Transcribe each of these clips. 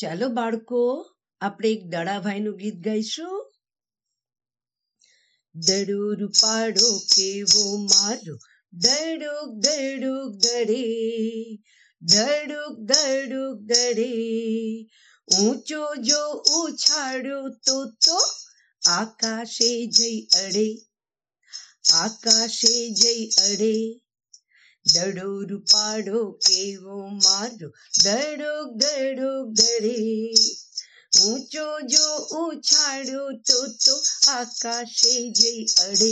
ચાલો બાળકો, આપણે એક દડાભાઈનું ગીત ગાઈશું. દડો રૂપાડો કેવો મારો, દડુક દડુક દડે, દડુક દડુક દડે. ઊંચો જો ઉછાળ્યો તો તો આકાશે જઈ અડે, આકાશે જઈ અડે. દડો રૂપાડો કેવો મારો દડુક દડુક દડે ઊંચો જો ઉછાળ્યો તો તો આકાશે જઈ અડે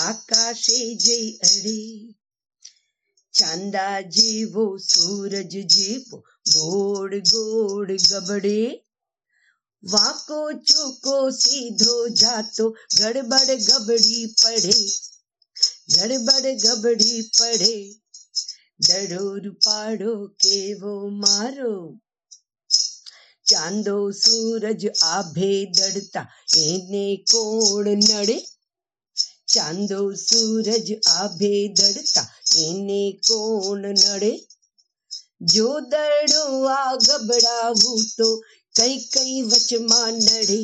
આકાશે જઈ અડે ચાંદા જેવો સૂરજ જેવો ગોળ ગોળ ગબડે વાંકો ચૂકો સીધો જાતો ગડબડ ગબડી પડે ગડબડ ગબડી પડે દડો રૂપાડો કેવો મારો ચાંદો સૂરજ આભે દડતા એને કોણ નડે ચાંદો સૂરજ આભે દડતા એને કોણ નડે જો દડો આ ગબડાવું તો કઈ કઈ વચમાં નડે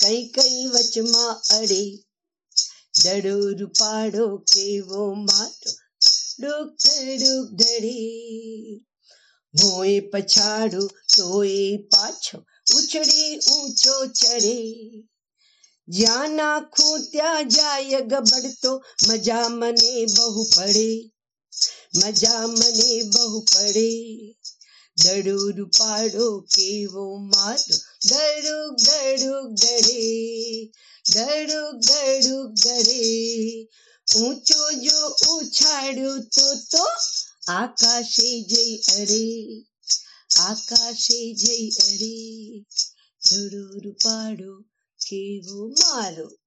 કઈ કઈ વચમાં અડે દડો રૂપાડો કેવો મારો ડુક ડુક દડે ભોય પછાડું તોય પાછો ઉછળી ઊંચો ચડે જ્યાં નાખું ત્યાં જાય ગબડતો મજા મને બહુ પડે મજા મને બહુ પડે दड़ुर पाड़ो के वो मारो दड़ुक दड़ुक दड़े दड़ुक दड़ुक दड़े ऊंचो जो उछाड़ो तो तो आकाशे जय अरे, आकाशे जय अरे। दड़ुर पाड़ो के वो मारो।